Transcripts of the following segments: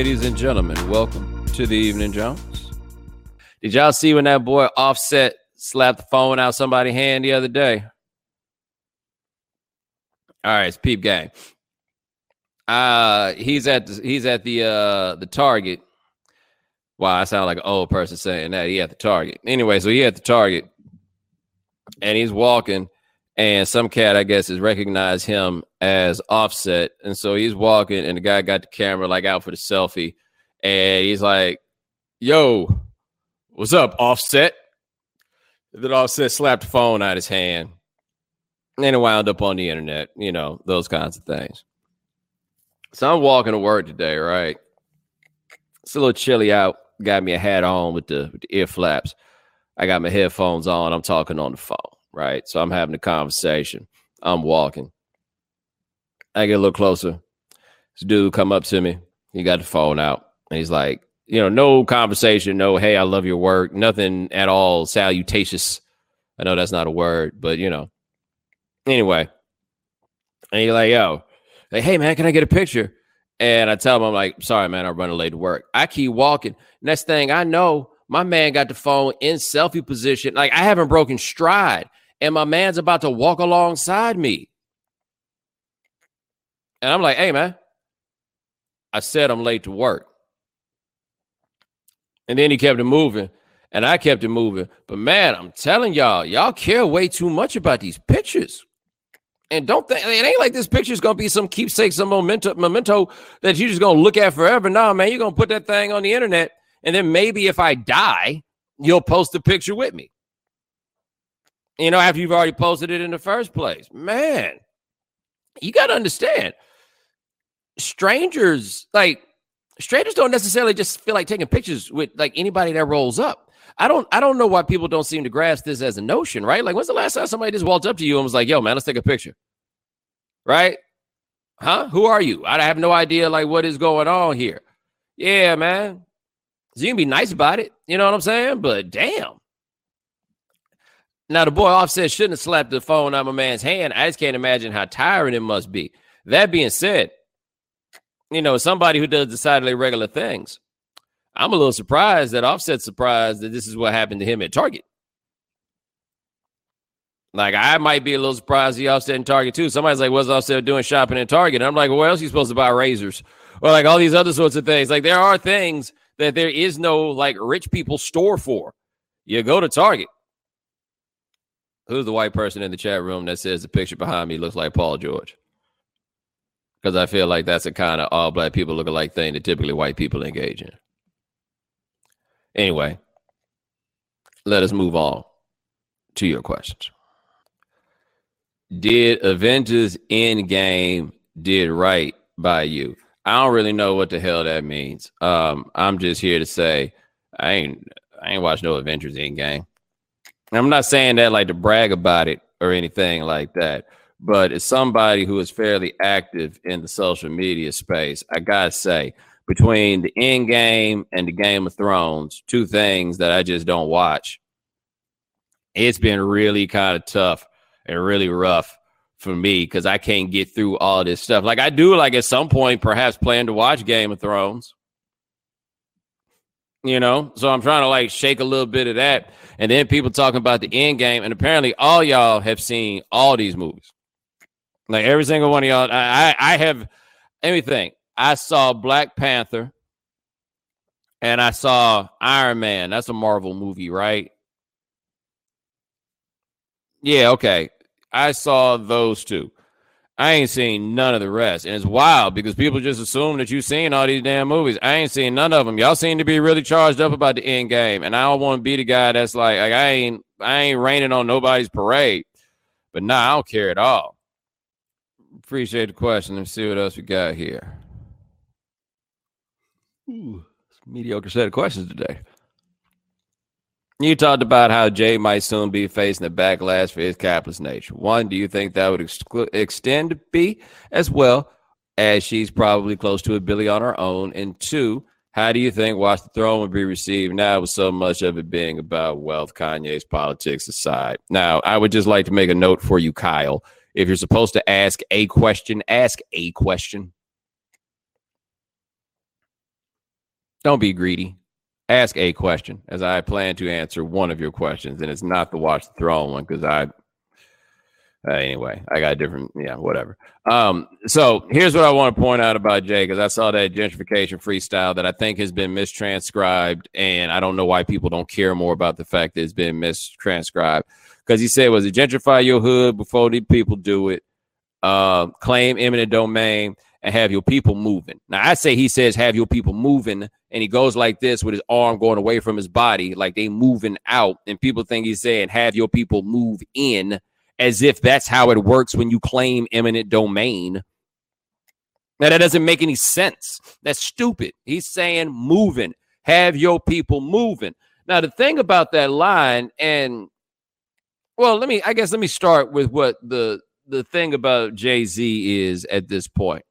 Ladies and gentlemen, welcome to the Evening Jones. Did y'all see when that boy Offset slapped the phone out somebody's hand the other day? All right, it's Peep Gang. Uh he's at the, he's at the uh the Target. Wow, I sound like an old person saying that. He at the Target. Anyway, so he at the Target and he's walking and some cat I guess has recognized him as Offset, and so he's walking, and the guy got the camera like out for the selfie, and he's like, "Yo, what's up, Offset?" And then Offset slapped the phone out his hand, and it wound up on the internet. You know those kinds of things. So I'm walking to work today, right? It's a little chilly out. Got me a hat on with the, with the ear flaps. I got my headphones on. I'm talking on the phone right? So I'm having a conversation. I'm walking. I get a little closer. This dude come up to me. He got the phone out. And he's like, you know, no conversation, no, hey, I love your work, nothing at all salutatious. I know that's not a word, but you know. Anyway. And he's like, yo, like, hey man, can I get a picture? And I tell him, I'm like, sorry, man, I'm running late to work. I keep walking. Next thing I know, my man got the phone in selfie position. Like I haven't broken stride and my man's about to walk alongside me. And I'm like, hey, man, I said I'm late to work. And then he kept it moving, and I kept it moving. But man, I'm telling y'all, y'all care way too much about these pictures. And don't think it ain't like this picture is gonna be some keepsake, some memento, memento that you're just gonna look at forever. No, man, you're gonna put that thing on the internet, and then maybe if I die, you'll post the picture with me you know, after you've already posted it in the first place. Man, you got to understand strangers, like, strangers don't necessarily just feel like taking pictures with like anybody that rolls up. I don't I don't know why people don't seem to grasp this as a notion, right? Like when's the last time somebody just walked up to you and was like, "Yo, man, let's take a picture." Right? Huh? Who are you? I have no idea like what is going on here. Yeah, man. So you can be nice about it, you know what I'm saying? But damn. Now, the boy Offset shouldn't have slapped the phone out of my man's hand. I just can't imagine how tiring it must be. That being said, you know, somebody who does decidedly regular things, I'm a little surprised that Offset's surprised that this is what happened to him at Target. Like, I might be a little surprised he Offset in Target too. Somebody's like, what's Offset doing shopping in Target? And I'm like, well, where else are you supposed to buy razors? Or like all these other sorts of things. Like, there are things that there is no like rich people store for. You go to Target. Who's the white person in the chat room that says the picture behind me looks like Paul George? Because I feel like that's a kind of all black people look alike thing that typically white people engage in. Anyway, let us move on to your questions. Did Avengers Endgame did right by you? I don't really know what the hell that means. Um, I'm just here to say I ain't I ain't watched no Avengers Endgame. I'm not saying that like to brag about it or anything like that, but as somebody who is fairly active in the social media space, I gotta say, between the end game and the Game of Thrones, two things that I just don't watch, it's been really kind of tough and really rough for me because I can't get through all this stuff. Like I do, like at some point, perhaps plan to watch Game of Thrones you know? So i'm trying to like shake a little bit of that. And then people talking about the end game and apparently all y'all have seen all these movies. Like every single one of y'all i i have anything i saw black panther and i saw iron man. That's a marvel movie right? Yeah okay. I saw those two I ain't seen none of the rest. And it's wild because people just assume that you've seen all these damn movies. I ain't seen none of them. Y'all seem to be really charged up about the end game. And I don't want to be the guy that's like, like I ain't I ain't raining on nobody's parade. But nah, I don't care at all. Appreciate the question. Let's see what else we got here. Ooh, mediocre set of questions today. You talked about how Jay might soon be facing a backlash for his capitalist nature. One, do you think that would ex- extend to B as well as she's probably close to a Billy on her own? And two, how do you think Watch the Throne would be received now with so much of it being about wealth, Kanye's politics aside? Now, I would just like to make a note for you, Kyle. If you're supposed to ask a question, ask a question. Don't be greedy. Ask a question, as I plan to answer one of your questions, and it's not the Watch the Throne one because I. Uh, anyway, I got a different, yeah, whatever. Um, so here's what I want to point out about Jay because I saw that gentrification freestyle that I think has been mistranscribed, and I don't know why people don't care more about the fact that it's been mistranscribed. Because he said, "Was it gentrify your hood before the people do it? Uh, claim eminent domain." And have your people moving. Now, I say he says have your people moving, and he goes like this with his arm going away from his body, like they moving out. And people think he's saying have your people move in, as if that's how it works when you claim eminent domain. Now, that doesn't make any sense. That's stupid. He's saying moving, have your people moving. Now, the thing about that line, and well, let me, I guess, let me start with what the the thing about Jay Z is at this point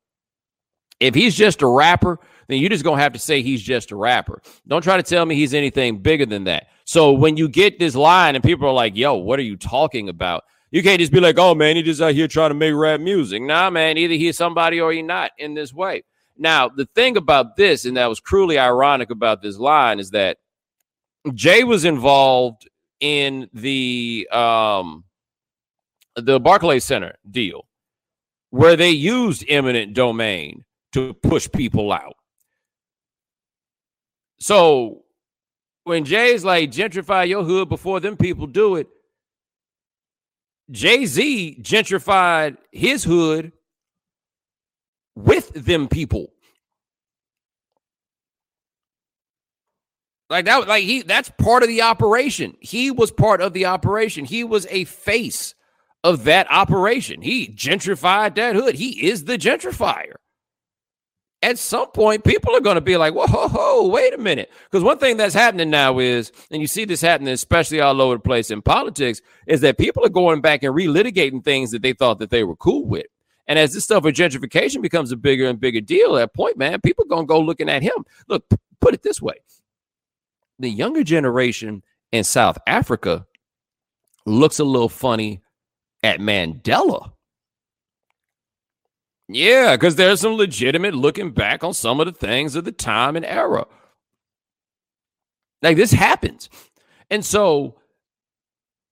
if he's just a rapper, then you're just gonna have to say he's just a rapper. Don't try to tell me he's anything bigger than that. So when you get this line and people are like, "Yo, what are you talking about?" You can't just be like, "Oh man, he just out here trying to make rap music." Nah, man, either he's somebody or he not in this way. Now, the thing about this, and that was cruelly ironic about this line, is that Jay was involved in the um the Barclay Center deal where they used eminent domain to push people out. So when Jay's like gentrify your hood before them people do it, Jay Z gentrified his hood with them people. Like that, like he that's part of the operation. He was part of the operation. He was a face of that operation. He gentrified that hood. He is the gentrifier at some point, people are going to be like, whoa, whoa, whoa wait a minute. Because one thing that's happening now is, and you see this happening, especially all over the place in politics, is that people are going back and relitigating things that they thought that they were cool with. And as this stuff with gentrification becomes a bigger and bigger deal, at point, man, people are going to go looking at him. Look, put it this way the younger generation in South Africa looks a little funny at Mandela yeah, because there's some legitimate looking back on some of the things of the time and era. Like this happens. And so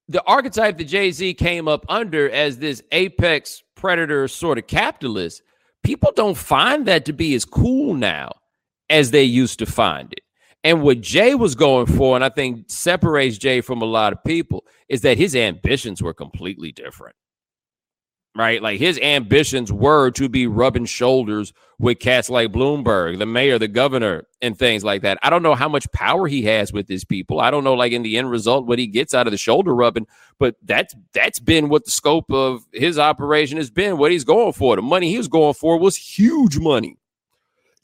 the archetype that Jay Z came up under as this apex predator sort of capitalist, people don't find that to be as cool now as they used to find it. And what Jay was going for, and I think separates Jay from a lot of people, is that his ambitions were completely different right? Like his ambitions were to be rubbing shoulders with cats like Bloomberg, the mayor, the governor, and things like that. I don't know how much power he has with his people. I don't know, like in the end result, what he gets out of the shoulder rubbing. But that's that's been what the scope of his operation has been. What he's going for, the money he was going for was huge money,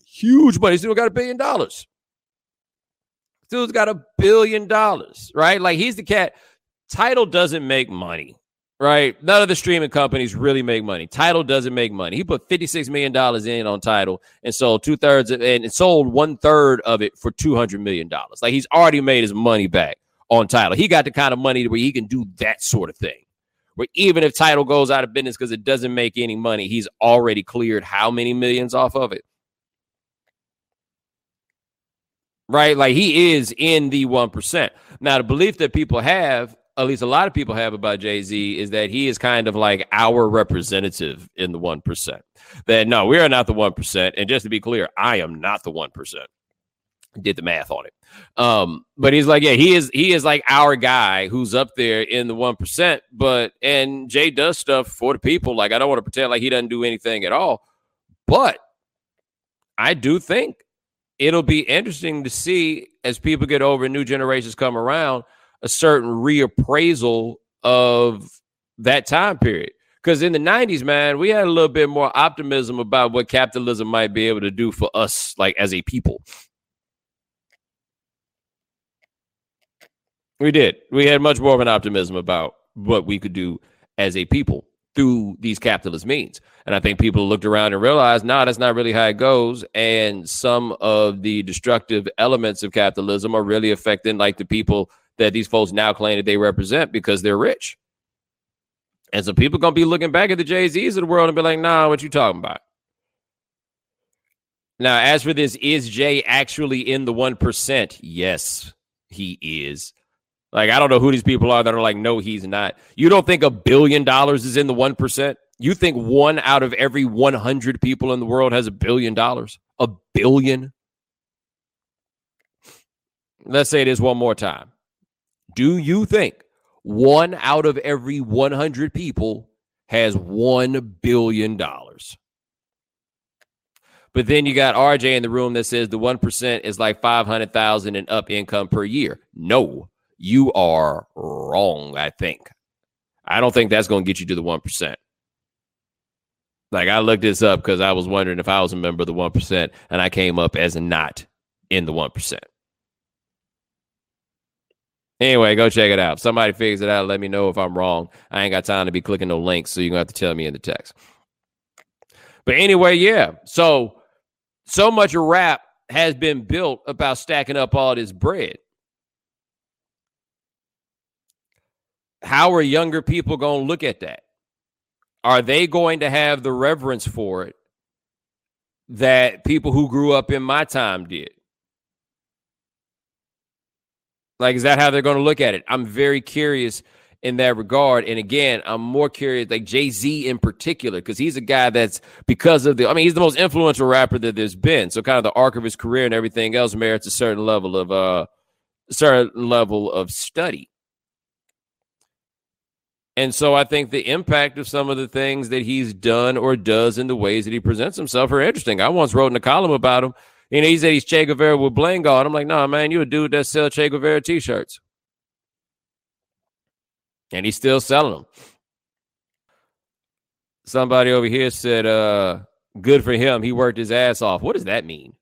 huge money. He still got a billion dollars. Still's got a billion dollars, right? Like he's the cat. Tidal doesn't make money right? None of the streaming companies really make money. Tidal doesn't make money. He put $56 million in on Tidal and sold two thirds and sold one third of it for $200 million. Like he's already made his money back on Tidal. He got the kind of money where he can do that sort of thing. Where even if Tidal goes out of business because it doesn't make any money, he's already cleared how many millions off of it? Right? Like he is in the 1%. Now, the belief that people have at least a lot of people have about Jay Z is that he is kind of like our representative in the 1%. That no, we are not the 1%. And just to be clear, I am not the 1%. Did the math on it. Um, but he's like, yeah, he is he is like our guy who's up there in the 1%. But and Jay does stuff for the people. Like, I don't want to pretend like he doesn't do anything at all. But I do think it'll be interesting to see as people get over and new generations come around a certain reappraisal of that time period. Because in the 90s, man, we had a little bit more optimism about what capitalism might be able to do for us, like as a people. We did. We had much more of an optimism about what we could do as a people through these capitalist means. And I think people looked around and realized, nah, that's not really how it goes. And some of the destructive elements of capitalism are really affecting like the people that these folks now claim that they represent because they're rich. And so people gonna be looking back at the Jay Z's of the world and be like, nah, what you talking about? Now, as for this, is Jay actually in the 1%? Yes, he is. Like, I don't know who these people are that are like, no, he's not. You don't think a billion dollars is in the 1%? You think one out of every 100 people in the world has a billion dollars? A billion? Let's say this one more time. Do you think one out of every 100 people has $1 billion? But then you got RJ in the room that says the 1% is like 500,000 and up income per year. No, you are wrong, I think. I don't think that's going to get you to the 1%. Like I looked this up because I was wondering if I was a member of the 1%, and I came up as not in the 1%. Anyway, go check it out. Somebody figures it out, let me know if I'm wrong. I ain't got time to be clicking no links, so you're gonna have to tell me in the text. But anyway, yeah. So so much rap has been built about stacking up all this bread. How are younger people going to look at that? Are they going to have the reverence for it that people who grew up in my time did? Like, is that how they're going to look at it? I'm very curious in that regard. And again, I'm more curious, like Jay Z in particular, because he's a guy that's because of the, I mean, he's the most influential rapper that there's been. So kind of the arc of his career and everything else merits a certain level of, uh, certain level of study. And so I think the impact of some of the things that he's done or does in the ways that he presents himself are interesting. I once wrote in a column about him. You know, he said he's Che Guevara with bling on. I'm like, nah, man, you a dude that sell Che Guevara t-shirts and he's still selling them. Somebody over here said, uh, good for him. He worked his ass off. What does that mean?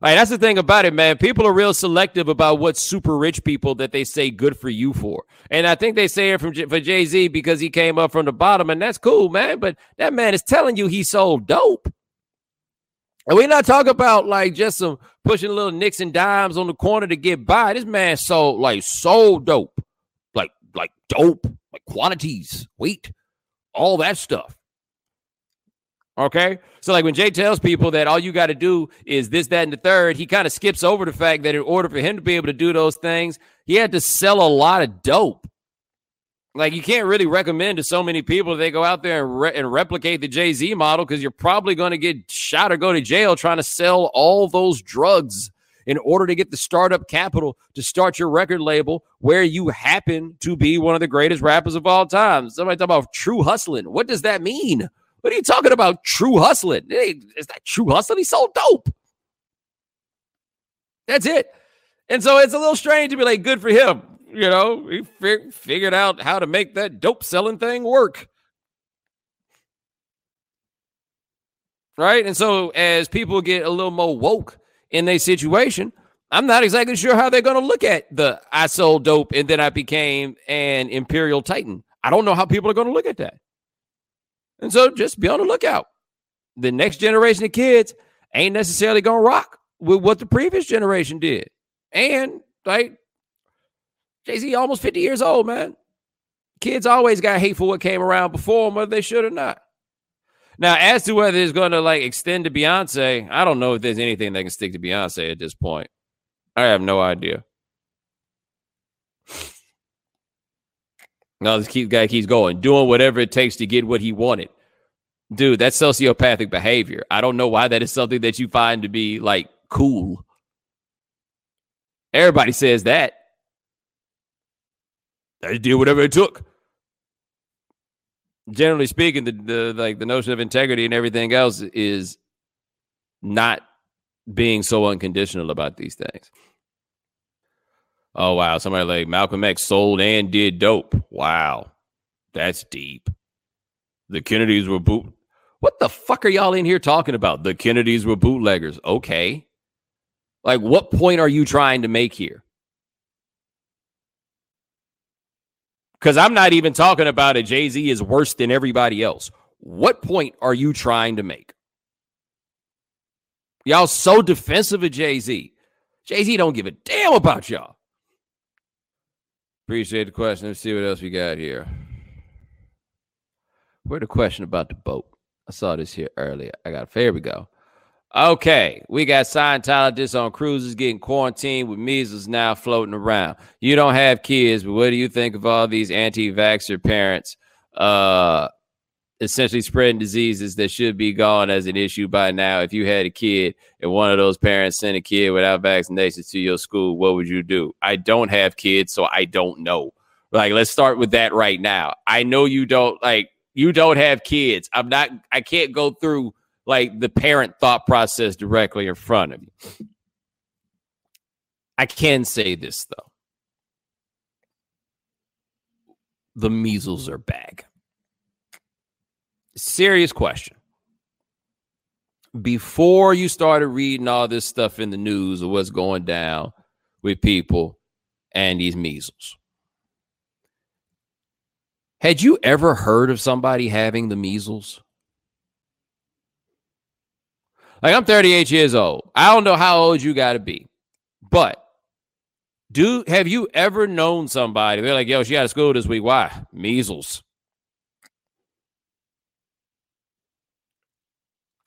All right, that's the thing about it, man. People are real selective about what super rich people that they say good for you for. And I think they say it from for Jay Z because he came up from the bottom, and that's cool, man. But that man is telling you he sold dope. And we're not talking about like just some pushing little nicks and dimes on the corner to get by. This man sold like sold dope like like dope, like quantities, weight, all that stuff. Okay. So, like when Jay tells people that all you got to do is this, that, and the third, he kind of skips over the fact that in order for him to be able to do those things, he had to sell a lot of dope. Like you can't really recommend to so many people that they go out there and, re- and replicate the Jay Z model because you're probably going to get shot or go to jail trying to sell all those drugs in order to get the startup capital to start your record label where you happen to be one of the greatest rappers of all time. Somebody talk about true hustling. What does that mean? What are you talking about? True hustling? Is that true hustling? He's so dope. That's it. And so it's a little strange to be like, good for him. You know, he fi- figured out how to make that dope selling thing work. Right. And so as people get a little more woke in their situation, I'm not exactly sure how they're going to look at the I sold dope and then I became an imperial titan. I don't know how people are going to look at that. And so just be on the lookout. The next generation of kids ain't necessarily going to rock with what the previous generation did. And like Jay Z, almost 50 years old, man. Kids always got hate for what came around before them, whether they should or not. Now, as to whether it's going to like extend to Beyonce, I don't know if there's anything that can stick to Beyonce at this point. I have no idea. Now this keep, guy keeps going, doing whatever it takes to get what he wanted. Dude, that's sociopathic behavior. I don't know why that is something that you find to be like cool. Everybody says that. I did whatever it took generally speaking, the, the like the notion of integrity and everything else is not being so unconditional about these things. Oh wow, somebody like Malcolm X sold and did dope. Wow. That's deep. The Kennedys were boot. What the fuck are y'all in here talking about? The Kennedys were bootleggers. Okay. Like what point are you trying to make here? Because I'm not even talking about a Jay Z is worse than everybody else. What point are you trying to make? Y'all so defensive of Jay Z. Jay Z don't give a damn about y'all. Appreciate the question. Let's see what else we got here. Where the question about the boat? I saw this here earlier. I got here we go. Okay, we got Scientologists on cruises getting quarantined with measles now floating around. You don't have kids, but what do you think of all these anti-vaxxer parents uh, essentially spreading diseases that should be gone as an issue by now? If you had a kid and one of those parents sent a kid without vaccinations to your school, what would you do? I don't have kids, so I don't know. Like, let's start with that right now. I know you don't like you don't have kids. I'm not. I can't go through like the parent thought process directly in front of you. I can say this though. The measles are back. Serious question. Before you started reading all this stuff in the news of what's going down with people and these measles, had you ever heard of somebody having the measles? Like I'm 38 years old. I don't know how old you got to be, but do have you ever known somebody? They're like, "Yo, she out of school this week. Why? Measles."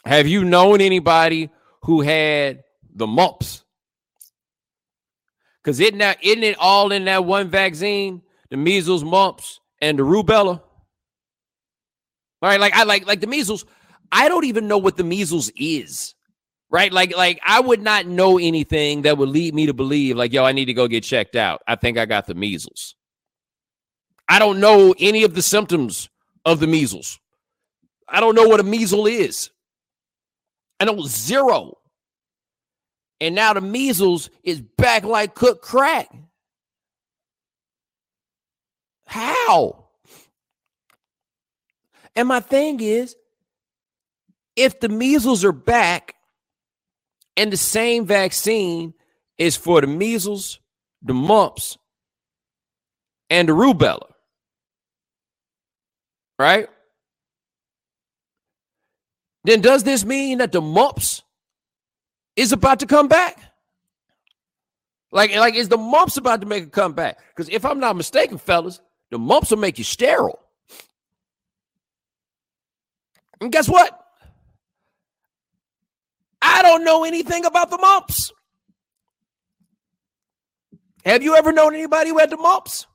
Have you known anybody who had the mumps? Because isn't that isn't it all in that one vaccine? The measles, mumps, and the rubella. All right, like I like like the measles. I don't even know what the measles is. Right? Like like I would not know anything that would lead me to believe like yo I need to go get checked out. I think I got the measles. I don't know any of the symptoms of the measles. I don't know what a measles is. I know zero. And now the measles is back like cooked crack. How? And my thing is, if the measles are back and the same vaccine is for the measles, the mumps, and the rubella, right? Then does this mean that the mumps is about to come back? Like, like is the mumps about to make a comeback? Because if I'm not mistaken, fellas, the mumps will make you sterile. And guess what? I don't know anything about the mumps. Have you ever known anybody who had the mumps?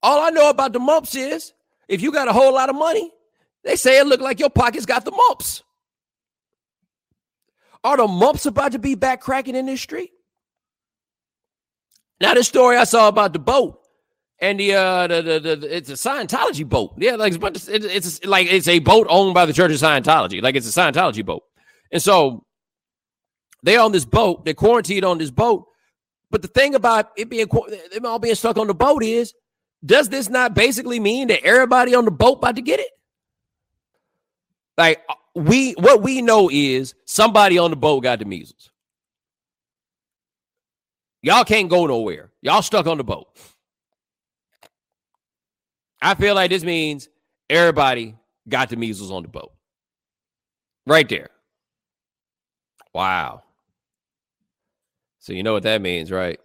All I know about the mumps is if you got a whole lot of money, they say it look like your pockets got the mumps. Are the mumps about to be back cracking in this street? Now, this story I saw about the boat and the uh the, the, the, it's a Scientology boat. Yeah, like it's, it's like it's a boat owned by the Church of Scientology. Like it's a Scientology boat, and so they're on this boat. They're quarantined on this boat. But the thing about it being them all being stuck on the boat is, does this not basically mean that everybody on the boat about to get it? Like uh, we, what we know is somebody on the boat got the measles. Y'all can't go nowhere. Y'all stuck on the boat. I feel like this means everybody got the measles on the boat. Right there. Wow. So you know what that means, right?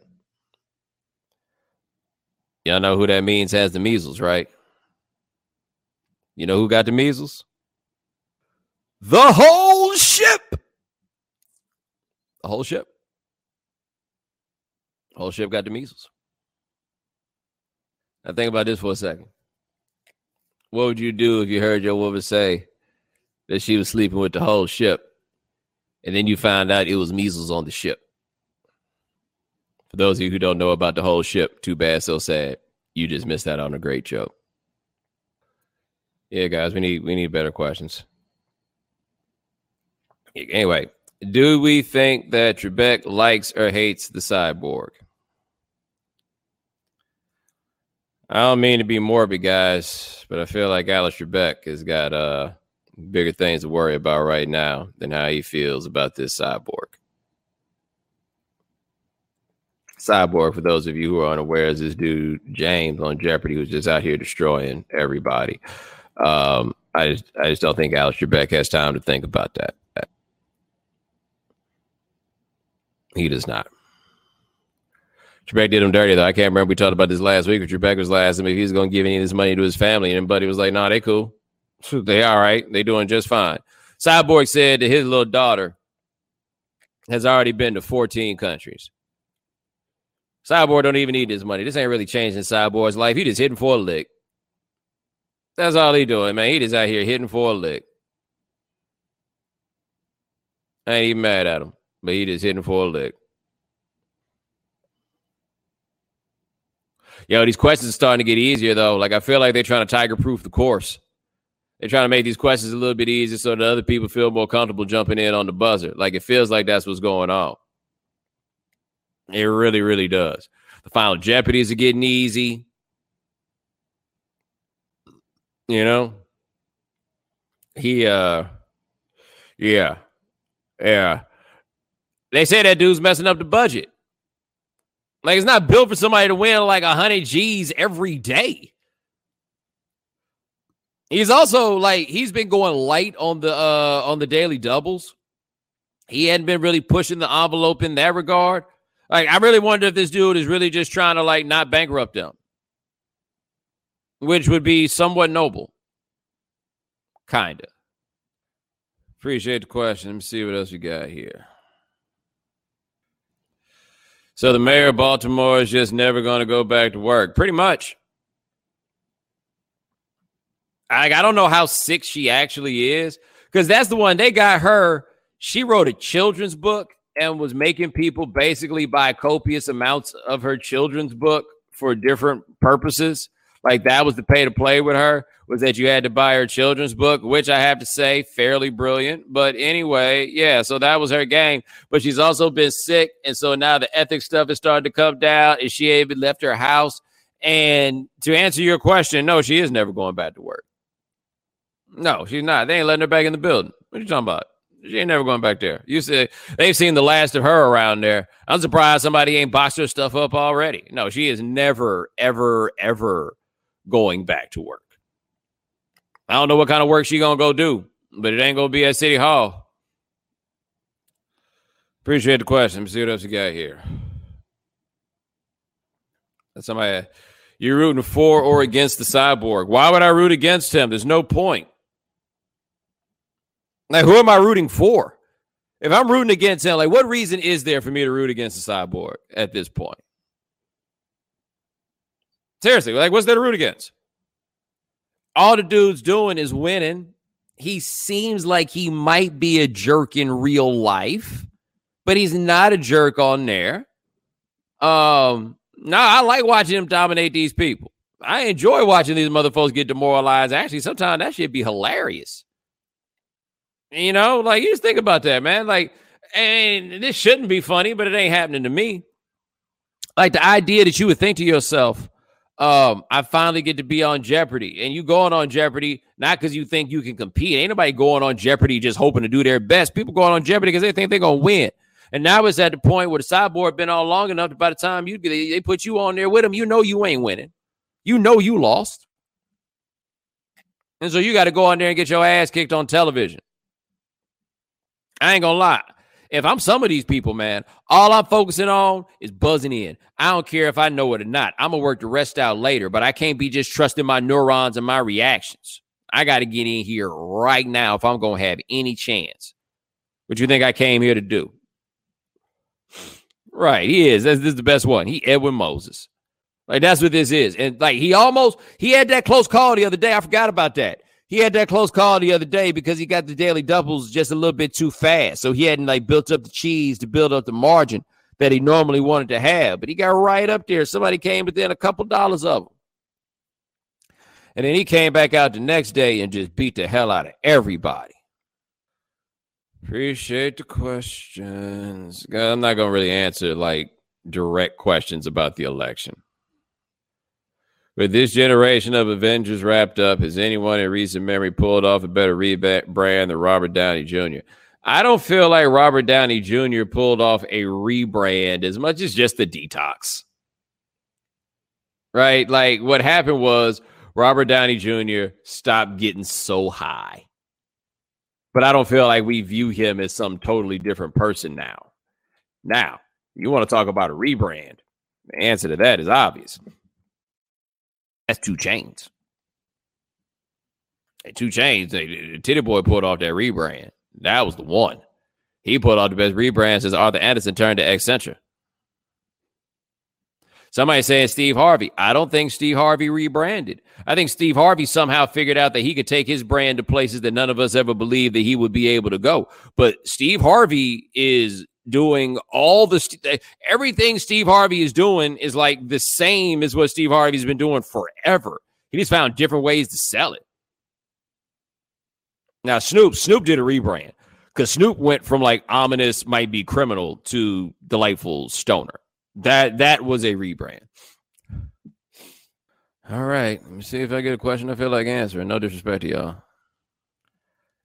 Y'all know who that means has the measles, right? You know who got the measles? The whole ship. The whole ship. The whole ship got the measles. Now think about this for a second. What would you do if you heard your woman say that she was sleeping with the whole ship and then you found out it was measles on the ship? For those of you who don't know about the whole ship, too bad, so sad. You just missed out on a great joke. Yeah, guys, we need we need better questions. Anyway, do we think that Trebek likes or hates the cyborg? I don't mean to be morbid, guys, but I feel like Alex Trebek has got uh bigger things to worry about right now than how he feels about this cyborg. Cyborg, for those of you who are unaware, is this dude James on Jeopardy who's just out here destroying everybody. Um, I just I just don't think Alex Trebek has time to think about that. He does not. Trebek did him dirty though. I can't remember we talked about this last week. But Trebek was last him if he's going to give any of this money to his family, and Buddy was like, "Nah, they cool. they all right. They doing just fine." Cyborg said that his little daughter has already been to 14 countries. Cyborg don't even need this money. This ain't really changing Cyborg's life. He just hitting for a lick. That's all he doing, man. He just out here hitting for a lick. I ain't even mad at him, but he just hitting for a lick. Yo, these questions are starting to get easier though. Like I feel like they're trying to tiger proof the course. They're trying to make these questions a little bit easier so that other people feel more comfortable jumping in on the buzzer. Like it feels like that's what's going on. It really, really does. The final Jeopardies are getting easy. You know? He uh yeah. Yeah. They say that dude's messing up the budget. Like it's not built for somebody to win like a hundred G's every day. He's also like he's been going light on the uh on the daily doubles. He hadn't been really pushing the envelope in that regard. Like I really wonder if this dude is really just trying to like not bankrupt them. Which would be somewhat noble. Kinda. Appreciate the question. Let me see what else we got here. So the mayor of Baltimore is just never going to go back to work. Pretty much. I, I don't know how sick she actually is because that's the one they got her. She wrote a children's book and was making people basically buy copious amounts of her children's book for different purposes. Like that was the pay to play with her was that you had to buy her children's book, which I have to say, fairly brilliant. But anyway, yeah, so that was her game. But she's also been sick. And so now the ethics stuff is starting to come down. And she even left her house. And to answer your question, no, she is never going back to work. No, she's not. They ain't letting her back in the building. What are you talking about? She ain't never going back there. You say they've seen the last of her around there. I'm surprised somebody ain't boxed her stuff up already. No, she is never, ever, ever going back to work. I don't know what kind of work she gonna go do, but it ain't gonna be at City Hall. Appreciate the question. Let me see what else you got here. That's somebody you're rooting for or against the cyborg. Why would I root against him? There's no point. Like, who am I rooting for? If I'm rooting against him, like, what reason is there for me to root against the cyborg at this point? Seriously, like, what's there to root against? All the dude's doing is winning. He seems like he might be a jerk in real life, but he's not a jerk on there. Um, no, I like watching him dominate these people. I enjoy watching these motherfuckers get demoralized. Actually, sometimes that should be hilarious. You know, like you just think about that, man. Like, and this shouldn't be funny, but it ain't happening to me. Like the idea that you would think to yourself, um, I finally get to be on Jeopardy. And you going on Jeopardy, not because you think you can compete. Ain't nobody going on Jeopardy just hoping to do their best. People going on Jeopardy because they think they're gonna win. And now it's at the point where the cyborg been on long enough that by the time you they put you on there with them, you know you ain't winning. You know you lost. And so you got to go on there and get your ass kicked on television. I ain't gonna lie. If I'm some of these people, man, all I'm focusing on is buzzing in. I don't care if I know it or not. I'm gonna work the rest out later, but I can't be just trusting my neurons and my reactions. I got to get in here right now if I'm gonna have any chance. What you think I came here to do? Right, he is. This, this is the best one. He Edwin Moses. Like that's what this is. And like he almost he had that close call the other day. I forgot about that he had that close call the other day because he got the daily doubles just a little bit too fast. So he hadn't like built up the cheese to build up the margin that he normally wanted to have. But he got right up there. Somebody came within a couple dollars of him. And then he came back out the next day and just beat the hell out of everybody. Appreciate the questions. I'm not going to really answer like direct questions about the election. With this generation of Avengers wrapped up, has anyone in recent memory pulled off a better rebrand than Robert Downey Jr.? I don't feel like Robert Downey Jr. pulled off a rebrand as much as just the detox. Right? Like what happened was Robert Downey Jr. stopped getting so high. But I don't feel like we view him as some totally different person now. Now, you want to talk about a rebrand? The answer to that is obvious. That's 2 Chainz. Hey, 2 Chainz, Tity Boi pulled off that rebrand. That was the one. He pulled off the best rebrand since Arthur Andersen turned to Accenture. Somebody saying Steve Harvey. I don't think Steve Harvey rebranded. I think Steve Harvey somehow figured out that he could take his brand to places that none of us ever believed that he would be able to go. But Steve Harvey is doing all the eh, everything Steve Harvey is doing is like the same as what Steve Harvey's been doing forever. He just found different ways to sell it. Now Snoop, Snoop did a rebrand because Snoop went from like ominous might be criminal to delightful stoner. That that was a rebrand. All right, let me see if I get a question I feel like answering. No disrespect to y'all.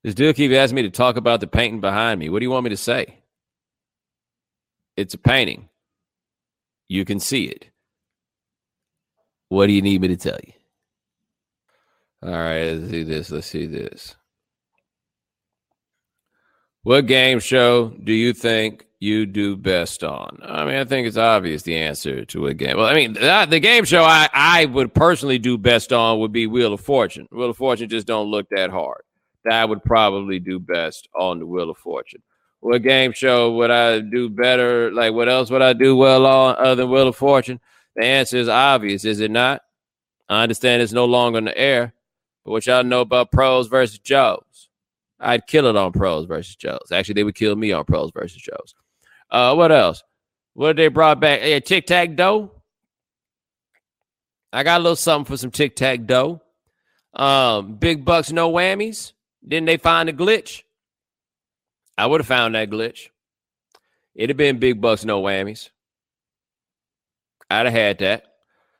This dude keep asking me to talk about the painting behind me. What do you want me to say? It's a painting. You can see it. What do you need me to tell you? All right, let's see this. Let's see this. What game show do you think you do best on? I mean, I think it's obvious the answer to a game. Well, I mean, the game show I, I would personally do best on would be Wheel of Fortune. Wheel of Fortune just don't look that hard. That would probably do best on the Wheel of Fortune. What game show would I do better? Like, what else would I do well on other than Wheel of Fortune? The answer is obvious, is it not? I understand it's no longer in the air, but what y'all know about pros versus Joes? I'd kill it on pros versus Joes. Actually, they would kill me on pros versus Joes. Uh, what else? What they brought back? Yeah, tic tac dough. I got a little something for some tic tac dough. Um, big bucks, no whammies. Didn't they find a glitch? I would have found that glitch. It'd have been big bucks, no whammies. I'd have had that.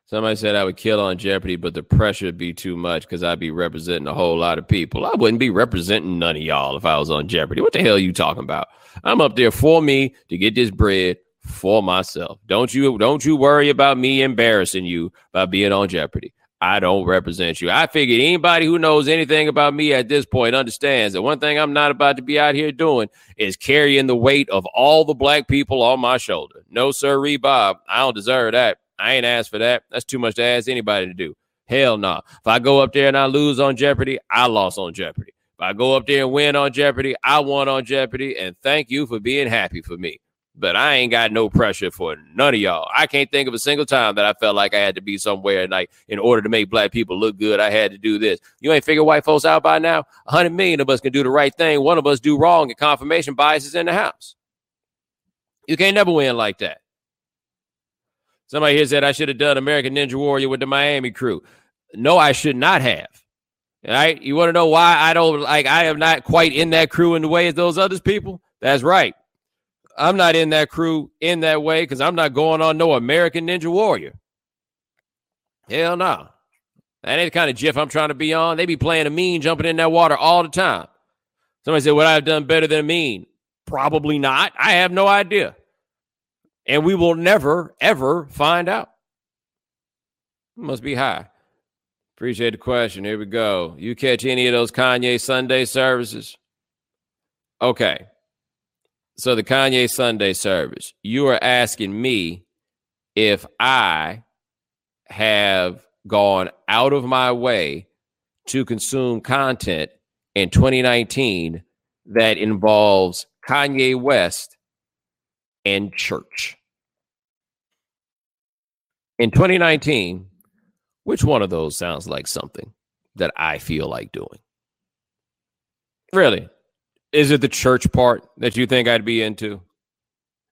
Somebody said I would kill on Jeopardy, but the pressure would be too much because I'd be representing a whole lot of people. I wouldn't be representing none of y'all if I was on Jeopardy. What the hell are you talking about? I'm up there for me to get this bread for myself. Don't you don't you worry about me embarrassing you by being on Jeopardy. I don't represent you. I figured anybody who knows anything about me at this point understands that one thing I'm not about to be out here doing is carrying the weight of all the black people on my shoulder. No, sir, Bob. I don't deserve that. I ain't asked for that. That's too much to ask anybody to do. Hell no. Nah. If I go up there and I lose on Jeopardy, I lost on Jeopardy. If I go up there and win on Jeopardy, I won on Jeopardy. And thank you for being happy for me. But I ain't got no pressure for none of y'all. I can't think of a single time that I felt like I had to be somewhere and like in order to make black people look good, I had to do this. You ain't figure white folks out by now? A hundred million of us can do the right thing. One of us do wrong and confirmation bias is in the house. You can't never win like that. Somebody here said I should have done American Ninja Warrior with the Miami crew. No, I should not have. All right. You want to know why I don't like I am not quite in that crew in the way as those others people? That's right. I'm not in that crew in that way because I'm not going on no American Ninja Warrior. Hell no. That ain't the kind of jiff I'm trying to be on. They be playing a mean jumping in that water all the time. Somebody said, Would I have done better than mean? Probably not. I have no idea. And we will never, ever find out. Must be high. Appreciate the question. Here we go. You catch any of those Kanye Sunday services? Okay. So the Kanye Sunday service, you are asking me if I have gone out of my way to consume content in 2019 that involves Kanye West and church. In 2019, which one of those sounds like something that I feel like doing? Really? Is it the church part that you think I'd be into?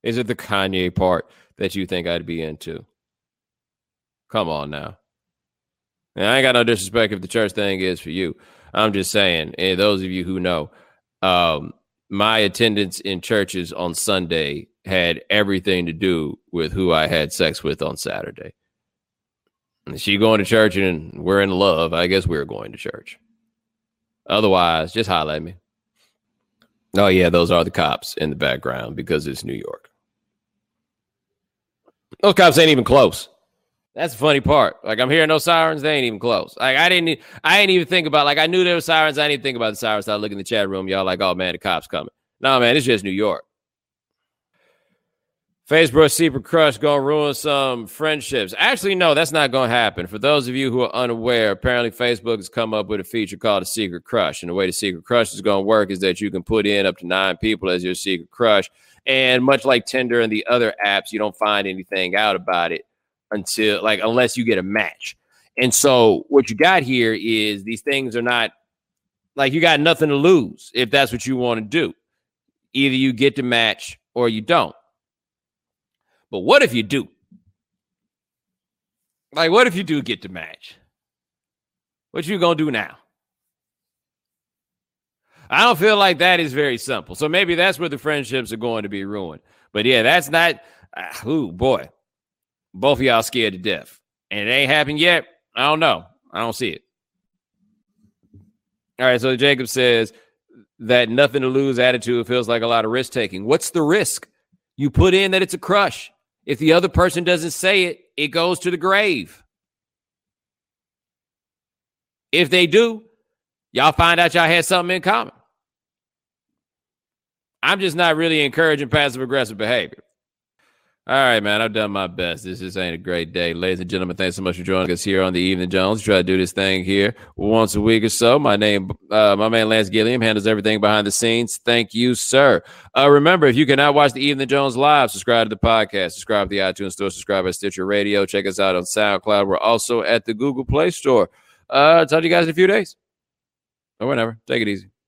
Is it the Kanye part that you think I'd be into? Come on now. I ain't got no disrespect if the church thing is for you. I'm just saying, and those of you who know, um, my attendance in churches on Sunday had everything to do with who I had sex with on Saturday. And she going to church and we're in love. I guess we're going to church. Otherwise, just holler at me. Oh, yeah, those are the cops in the background because it's New York. Those cops ain't even close. That's the funny part. Like I'm hearing no sirens, they ain't even close. Like I didn't, I ain't even think about. Like I knew there were sirens. I didn't think about the sirens. I look in the chat room, y'all like, oh man, the cops coming. No man, it's just New York. Facebook secret crush gonna ruin some friendships. Actually, no, that's not gonna happen. For those of you who are unaware, apparently Facebook has come up with a feature called a secret crush. And the way the secret crush is gonna work is that you can put in up to nine people as your secret crush. And much like Tinder and the other apps, you don't find anything out about it until like unless you get a match. And so what you got here is these things are not like you got nothing to lose if that's what you want to do. Either you get the match or you don't. But what if you do? Like, what if you do get the match? What you gonna do now? I don't feel like that is very simple. So maybe that's where the friendships are going to be ruined. But yeah, that's not. Uh, ooh, boy, both of y'all scared to death, and it ain't happened yet. I don't know. I don't see it. All right. So Jacob says that nothing to lose attitude feels like a lot of risk taking. What's the risk? You put in that it's a crush. If the other person doesn't say it, it goes to the grave. If they do, y'all find out y'all had something in common. I'm just not really encouraging passive aggressive behavior. All right, man. I've done my best. This just ain't a great day. Ladies and gentlemen, thanks so much for joining us here on the Evening Jones. Try to do this thing here once a week or so. My name, uh, my man Lance Gilliam handles everything behind the scenes. Thank you, sir. Uh, remember, if you cannot watch the Evening Jones live, subscribe to the podcast, subscribe to the iTunes Store, subscribe to Stitcher Radio. Check us out on SoundCloud. We're also at the Google Play Store. Uh, talk to you guys in a few days or whenever. Take it easy.